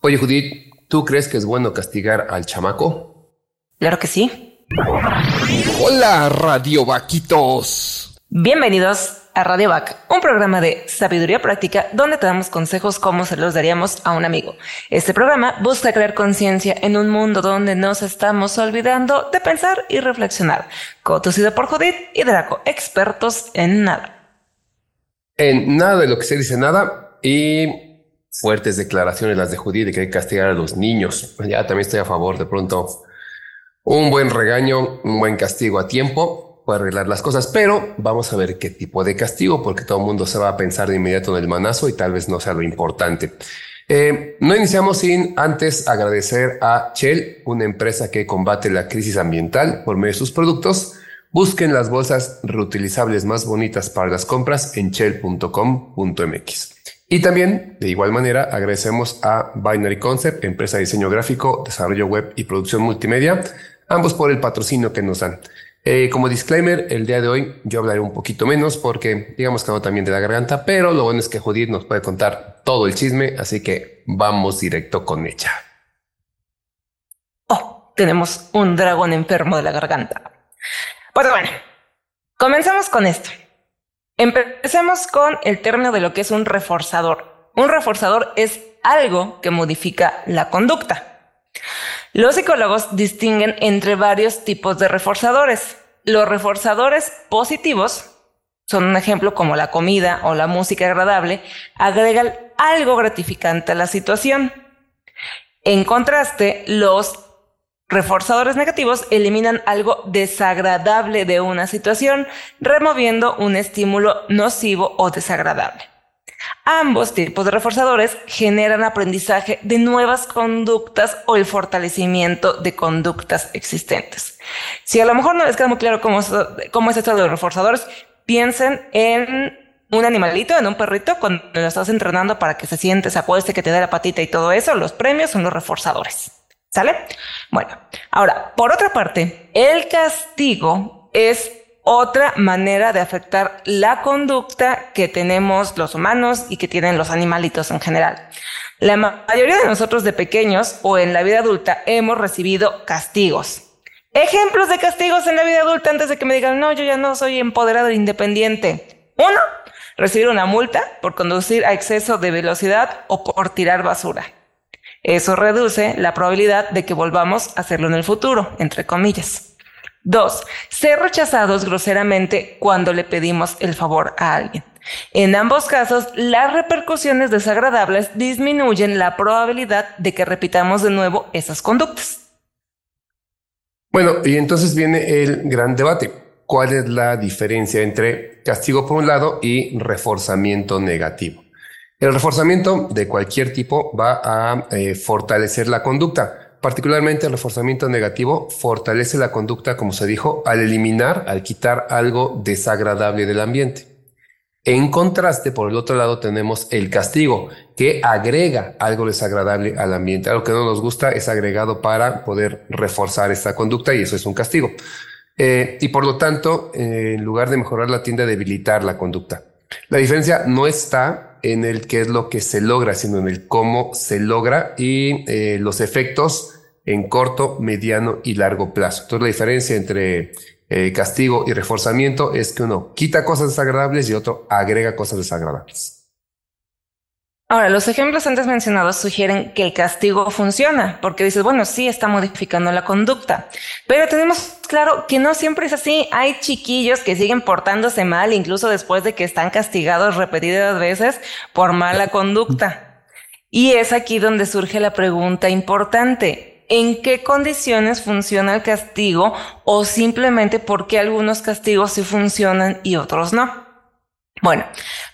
Oye, Judith, ¿tú crees que es bueno castigar al chamaco? Claro que sí. Hola, Radio Vaquitos. Bienvenidos a Radio Vac, un programa de sabiduría práctica donde te damos consejos como se los daríamos a un amigo. Este programa busca crear conciencia en un mundo donde nos estamos olvidando de pensar y reflexionar. Conducido por Judith y Draco, expertos en nada. En nada de lo que se dice nada y fuertes declaraciones las de Judith de que hay que castigar a los niños. Ya también estoy a favor de pronto. Un buen regaño, un buen castigo a tiempo puede arreglar las cosas, pero vamos a ver qué tipo de castigo, porque todo el mundo se va a pensar de inmediato en el manazo y tal vez no sea lo importante. Eh, no iniciamos sin antes agradecer a Shell, una empresa que combate la crisis ambiental por medio de sus productos. Busquen las bolsas reutilizables más bonitas para las compras en shell.com.mx. Y también, de igual manera, agradecemos a Binary Concept, empresa de diseño gráfico, desarrollo web y producción multimedia, ambos por el patrocinio que nos dan. Eh, como disclaimer, el día de hoy yo hablaré un poquito menos porque digamos que no también de la garganta, pero lo bueno es que Judith nos puede contar todo el chisme, así que vamos directo con ella. Oh, tenemos un dragón enfermo de la garganta. Pues bueno, comenzamos con esto. Empecemos con el término de lo que es un reforzador. Un reforzador es algo que modifica la conducta. Los psicólogos distinguen entre varios tipos de reforzadores. Los reforzadores positivos son un ejemplo como la comida o la música agradable, agregan algo gratificante a la situación. En contraste, los Reforzadores negativos eliminan algo desagradable de una situación, removiendo un estímulo nocivo o desagradable. Ambos tipos de reforzadores generan aprendizaje de nuevas conductas o el fortalecimiento de conductas existentes. Si a lo mejor no les queda muy claro cómo es, cómo es esto de los reforzadores, piensen en un animalito, en un perrito, cuando lo estás entrenando para que se siente, se acueste, que te dé la patita y todo eso, los premios son los reforzadores. ¿Sale? Bueno, ahora, por otra parte, el castigo es otra manera de afectar la conducta que tenemos los humanos y que tienen los animalitos en general. La mayoría de nosotros de pequeños o en la vida adulta hemos recibido castigos. Ejemplos de castigos en la vida adulta antes de que me digan, no, yo ya no soy empoderado e independiente. Uno, recibir una multa por conducir a exceso de velocidad o por tirar basura. Eso reduce la probabilidad de que volvamos a hacerlo en el futuro, entre comillas. Dos, ser rechazados groseramente cuando le pedimos el favor a alguien. En ambos casos, las repercusiones desagradables disminuyen la probabilidad de que repitamos de nuevo esas conductas. Bueno, y entonces viene el gran debate. ¿Cuál es la diferencia entre castigo por un lado y reforzamiento negativo? El reforzamiento de cualquier tipo va a eh, fortalecer la conducta. Particularmente el reforzamiento negativo fortalece la conducta, como se dijo, al eliminar, al quitar algo desagradable del ambiente. En contraste, por el otro lado, tenemos el castigo, que agrega algo desagradable al ambiente. Algo que no nos gusta es agregado para poder reforzar esta conducta y eso es un castigo. Eh, y por lo tanto, eh, en lugar de mejorar tienda a debilitar la conducta. La diferencia no está en el qué es lo que se logra, sino en el cómo se logra y eh, los efectos en corto, mediano y largo plazo. Entonces la diferencia entre eh, castigo y reforzamiento es que uno quita cosas desagradables y otro agrega cosas desagradables. Ahora, los ejemplos antes mencionados sugieren que el castigo funciona, porque dices, bueno, sí está modificando la conducta, pero tenemos claro que no siempre es así. Hay chiquillos que siguen portándose mal, incluso después de que están castigados repetidas veces por mala conducta. Y es aquí donde surge la pregunta importante. ¿En qué condiciones funciona el castigo o simplemente por qué algunos castigos sí funcionan y otros no? Bueno,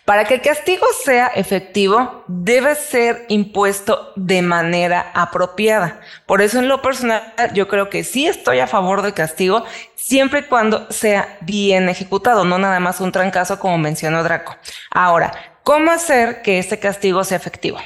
para que el castigo sea efectivo, debe ser impuesto de manera apropiada. Por eso en lo personal, yo creo que sí estoy a favor del castigo, siempre y cuando sea bien ejecutado, no nada más un trancazo como mencionó Draco. Ahora, ¿cómo hacer que este castigo sea efectivo?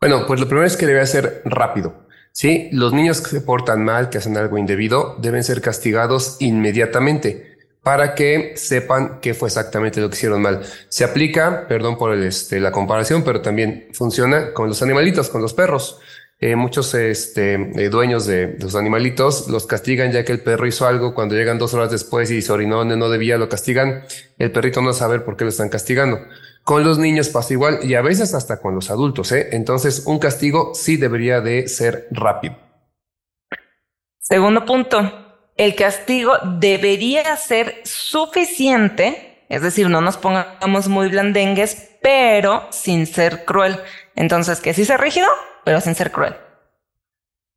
Bueno, pues lo primero es que debe ser rápido. Sí, los niños que se portan mal, que hacen algo indebido, deben ser castigados inmediatamente para que sepan qué fue exactamente lo que hicieron mal. Se aplica, perdón por este, la comparación, pero también funciona con los animalitos, con los perros. Eh, muchos este, eh, dueños de, los animalitos los castigan ya que el perro hizo algo. Cuando llegan dos horas después y se orinó donde no debía, lo castigan. El perrito no sabe por qué lo están castigando. Con los niños pasa igual y a veces hasta con los adultos. ¿eh? Entonces, un castigo sí debería de ser rápido. Segundo punto, el castigo debería ser suficiente, es decir, no nos pongamos muy blandengues, pero sin ser cruel. Entonces, que sí sea rígido, pero sin ser cruel.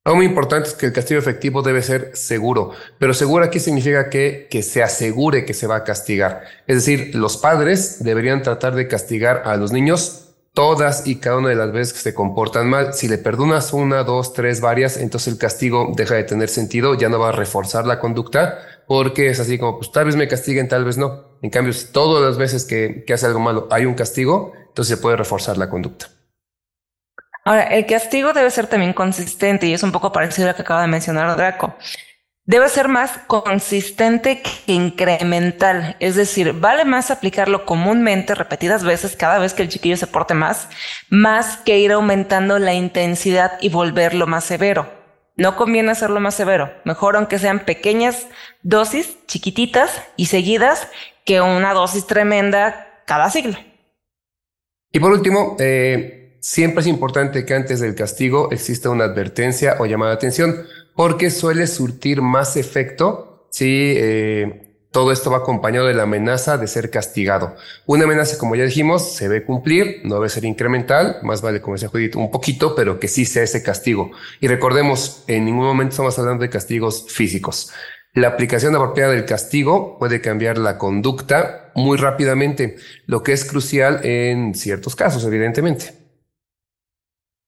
Algo muy importante es que el castigo efectivo debe ser seguro, pero seguro aquí significa que, que se asegure que se va a castigar. Es decir, los padres deberían tratar de castigar a los niños todas y cada una de las veces que se comportan mal. Si le perdonas una, dos, tres, varias, entonces el castigo deja de tener sentido, ya no va a reforzar la conducta, porque es así como, pues tal vez me castiguen, tal vez no. En cambio, si todas las veces que, que hace algo malo hay un castigo, entonces se puede reforzar la conducta. Ahora, el castigo debe ser también consistente y es un poco parecido a lo que acaba de mencionar Draco debe ser más consistente que incremental. Es decir, vale más aplicarlo comúnmente, repetidas veces, cada vez que el chiquillo se porte más, más que ir aumentando la intensidad y volverlo más severo. No conviene hacerlo más severo. Mejor aunque sean pequeñas dosis, chiquititas y seguidas, que una dosis tremenda cada siglo. Y por último, eh, siempre es importante que antes del castigo exista una advertencia o llamada de atención porque suele surtir más efecto si eh, todo esto va acompañado de la amenaza de ser castigado. Una amenaza, como ya dijimos, se ve cumplir, no debe ser incremental, más vale, como decía Judith, un poquito, pero que sí sea ese castigo. Y recordemos, en ningún momento estamos hablando de castigos físicos. La aplicación apropiada del castigo puede cambiar la conducta muy rápidamente, lo que es crucial en ciertos casos, evidentemente.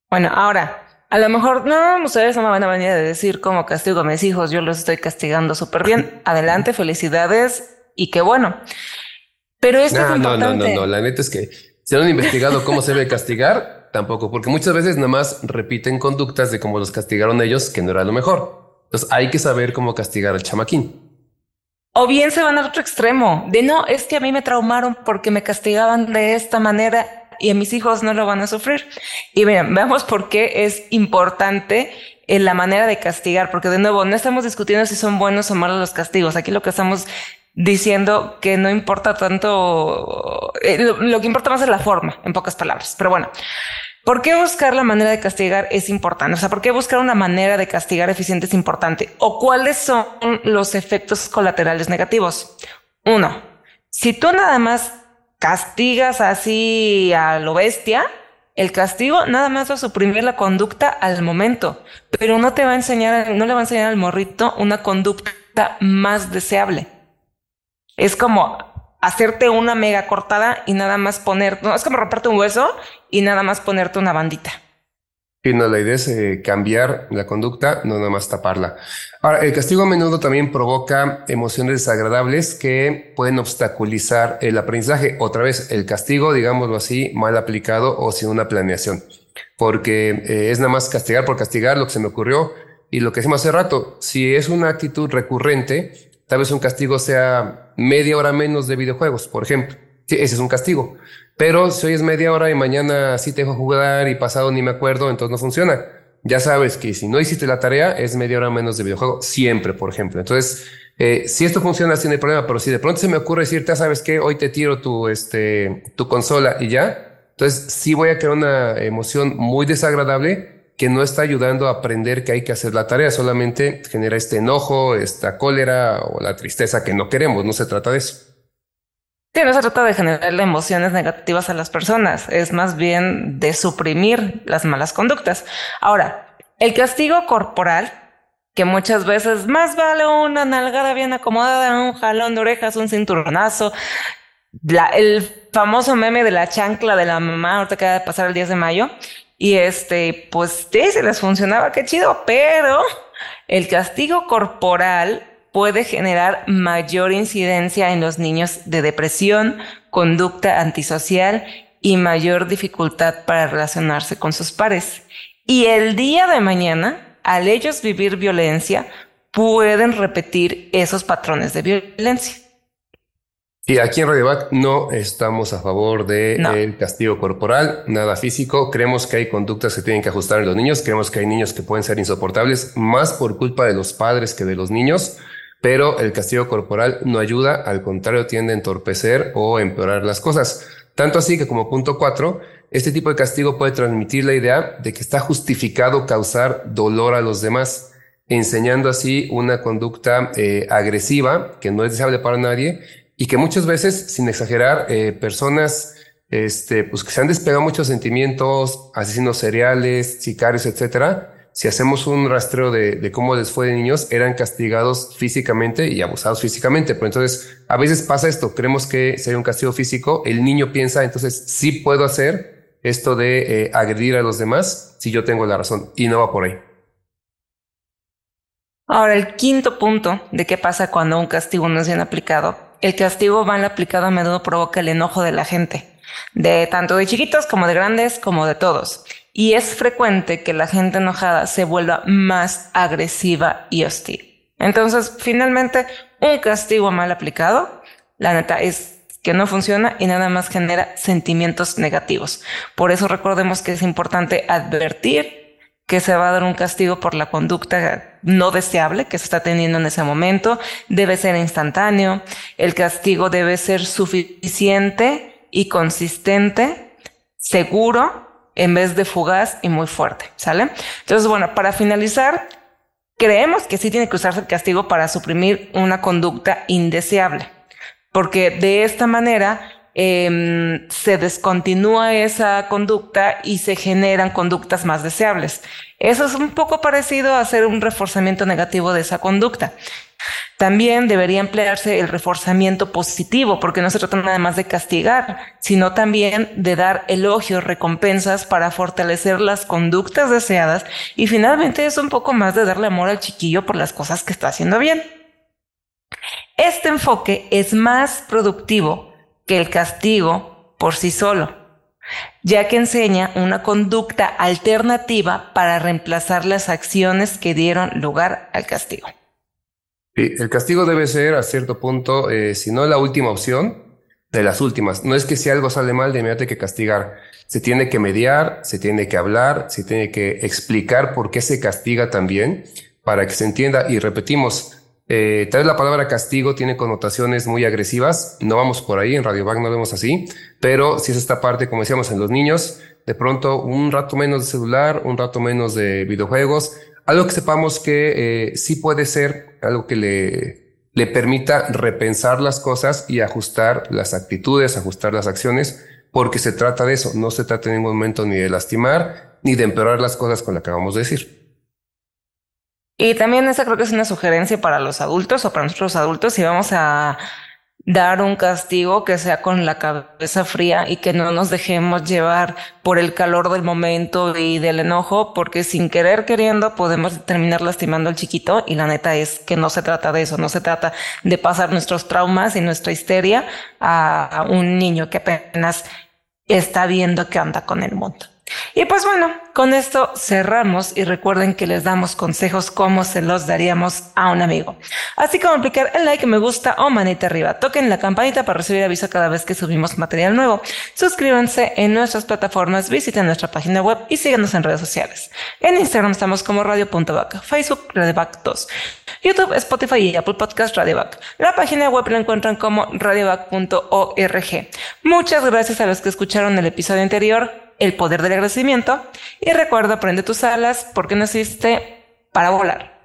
Bueno, ahora, a lo mejor, no, ustedes no me van a venir a decir cómo castigo a mis hijos, yo los estoy castigando súper bien. Adelante, felicidades y qué bueno. Pero esto no, no, no, no, no, la neta es que si han investigado cómo se debe castigar, tampoco, porque muchas veces nada más repiten conductas de cómo los castigaron ellos, que no era lo mejor. Entonces hay que saber cómo castigar al chamaquín. O bien se van al otro extremo, de no, es que a mí me traumaron porque me castigaban de esta manera y a mis hijos no lo van a sufrir. Y bien, veamos por qué es importante en la manera de castigar, porque de nuevo, no estamos discutiendo si son buenos o malos los castigos. Aquí lo que estamos diciendo que no importa tanto, eh, lo, que importa más es la forma, en pocas palabras. Pero bueno, ¿Por qué buscar la manera de castigar es importante? O sea, ¿por qué buscar una manera de castigar eficiente es importante? ¿O cuáles son los efectos colaterales negativos? Uno, si tú nada más castigas así a lo bestia, el castigo nada más va a suprimir la conducta al momento, pero no te va a enseñar, no le va a enseñar al morrito una conducta más deseable. Es como hacerte una mega cortada y nada más poner, no, es como romperte un hueso y nada más ponerte una bandita. Y no, la idea es eh, cambiar la conducta, no nada más taparla. Ahora, el castigo a menudo también provoca emociones desagradables que pueden obstaculizar el aprendizaje. Otra vez, el castigo, digámoslo así, mal aplicado o sin una planeación. Porque eh, es nada más castigar por castigar lo que se me ocurrió. Y lo que decimos hace rato, si es una actitud recurrente, tal vez un castigo sea media hora menos de videojuegos, por ejemplo. Ese es un castigo. Pero si hoy es media hora y mañana sí te dejo jugar y pasado ni me acuerdo, entonces no funciona. Ya sabes que si no hiciste la tarea es media hora menos de videojuego, siempre, por ejemplo. Entonces, eh, si esto funciona, tiene problema, pero si de pronto se me ocurre decirte, sabes qué, hoy te tiro tu, este, tu consola y ya, entonces sí voy a crear una emoción muy desagradable que no está ayudando a aprender que hay que hacer la tarea, solamente genera este enojo, esta cólera o la tristeza que no queremos, no se trata de eso. Sí, no se trata de generarle emociones negativas a las personas, es más bien de suprimir las malas conductas. Ahora, el castigo corporal, que muchas veces más vale una nalgada bien acomodada, un jalón de orejas, un cinturonazo, el famoso meme de la chancla de la mamá, ahorita acaba de pasar el 10 de mayo, y este, pues sí, se les funcionaba, qué chido, pero el castigo corporal puede generar mayor incidencia en los niños de depresión, conducta antisocial y mayor dificultad para relacionarse con sus pares. Y el día de mañana, al ellos vivir violencia, pueden repetir esos patrones de violencia. Y aquí en Radiovac no estamos a favor del de castigo corporal, nada físico. Creemos que hay conductas que tienen que ajustar en los niños. Creemos que hay niños que pueden ser insoportables, más por culpa de los padres que de los niños. Pero el castigo corporal no ayuda, al contrario, tiende a entorpecer o empeorar las cosas. Tanto así que como punto cuatro, este tipo de castigo puede transmitir la idea de que está justificado causar dolor a los demás, enseñando así una conducta eh, agresiva que no es deseable para nadie y que muchas veces, sin exagerar, eh, personas este, pues que se han despegado muchos sentimientos, asesinos seriales, sicarios, etcétera, si hacemos un rastreo de, cómo les fue de niños, eran castigados físicamente y abusados físicamente. Pero entonces, a veces pasa esto, creemos que sería un castigo físico, el niño piensa, entonces sí puedo hacer esto de eh, agredir a los demás si yo tengo la razón y no va por ahí. Ahora, el quinto punto de qué pasa cuando un castigo no es bien aplicado el castigo mal aplicado a menudo provoca el enojo de la gente, de tanto de chiquitos como de grandes como de todos. Y es frecuente que la gente enojada se vuelva más agresiva y hostil. Entonces, finalmente, un castigo mal aplicado, la neta es que no funciona y nada más genera sentimientos negativos. Por eso recordemos que es importante advertir que se va a dar un castigo por la conducta no deseable que se está teniendo en ese momento, debe ser instantáneo, el castigo debe ser suficiente y consistente, seguro, en vez de fugaz y muy fuerte, ¿sale? Entonces, bueno, para finalizar, creemos que sí tiene que usarse el castigo para suprimir una conducta indeseable, porque de esta manera Em, se descontinúa esa conducta y se generan conductas más deseables. Eso es un poco parecido a hacer un reforzamiento negativo de esa conducta. También debería emplearse el reforzamiento positivo, porque no se trata nada más de castigar, sino también de dar elogios, recompensas para fortalecer las conductas deseadas y finalmente es un poco más de darle amor al chiquillo por las cosas que está haciendo bien. Este enfoque es más productivo que el castigo por sí solo, ya que enseña una conducta alternativa para reemplazar las acciones que dieron lugar al castigo. El castigo debe ser a cierto punto, eh, si no la última opción, de las últimas. No es que si algo sale mal, de inmediato hay que castigar. Se tiene que mediar, se tiene que hablar, se tiene que explicar por qué se castiga también, para que se entienda. Y repetimos, eh, tal vez la palabra castigo tiene connotaciones muy agresivas, no vamos por ahí, en Radio Bag no vemos así, pero si es esta parte, como decíamos, en los niños, de pronto un rato menos de celular, un rato menos de videojuegos, algo que sepamos que eh, sí puede ser algo que le, le permita repensar las cosas y ajustar las actitudes, ajustar las acciones, porque se trata de eso, no se trata en ningún momento ni de lastimar ni de empeorar las cosas con las que acabamos de decir. Y también esa creo que es una sugerencia para los adultos o para nosotros adultos si vamos a dar un castigo que sea con la cabeza fría y que no nos dejemos llevar por el calor del momento y del enojo, porque sin querer queriendo podemos terminar lastimando al chiquito y la neta es que no se trata de eso, no se trata de pasar nuestros traumas y nuestra histeria a, un niño que apenas está viendo qué anda con el mundo. Y pues bueno, con esto cerramos y recuerden que les damos consejos como se los daríamos a un amigo. Así como aplicar el like, me gusta o manita arriba. Toquen la campanita para recibir aviso cada vez que subimos material nuevo. Suscríbanse en nuestras plataformas, visiten nuestra página web y síganos en redes sociales. En Instagram estamos como radio.bac, Facebook radiobac 2, YouTube, Spotify y Apple Podcast radiobac. La página web la encuentran como radiobac.org. Muchas gracias a los que escucharon el episodio anterior el poder del agradecimiento y recuerda, prende tus alas porque naciste para volar.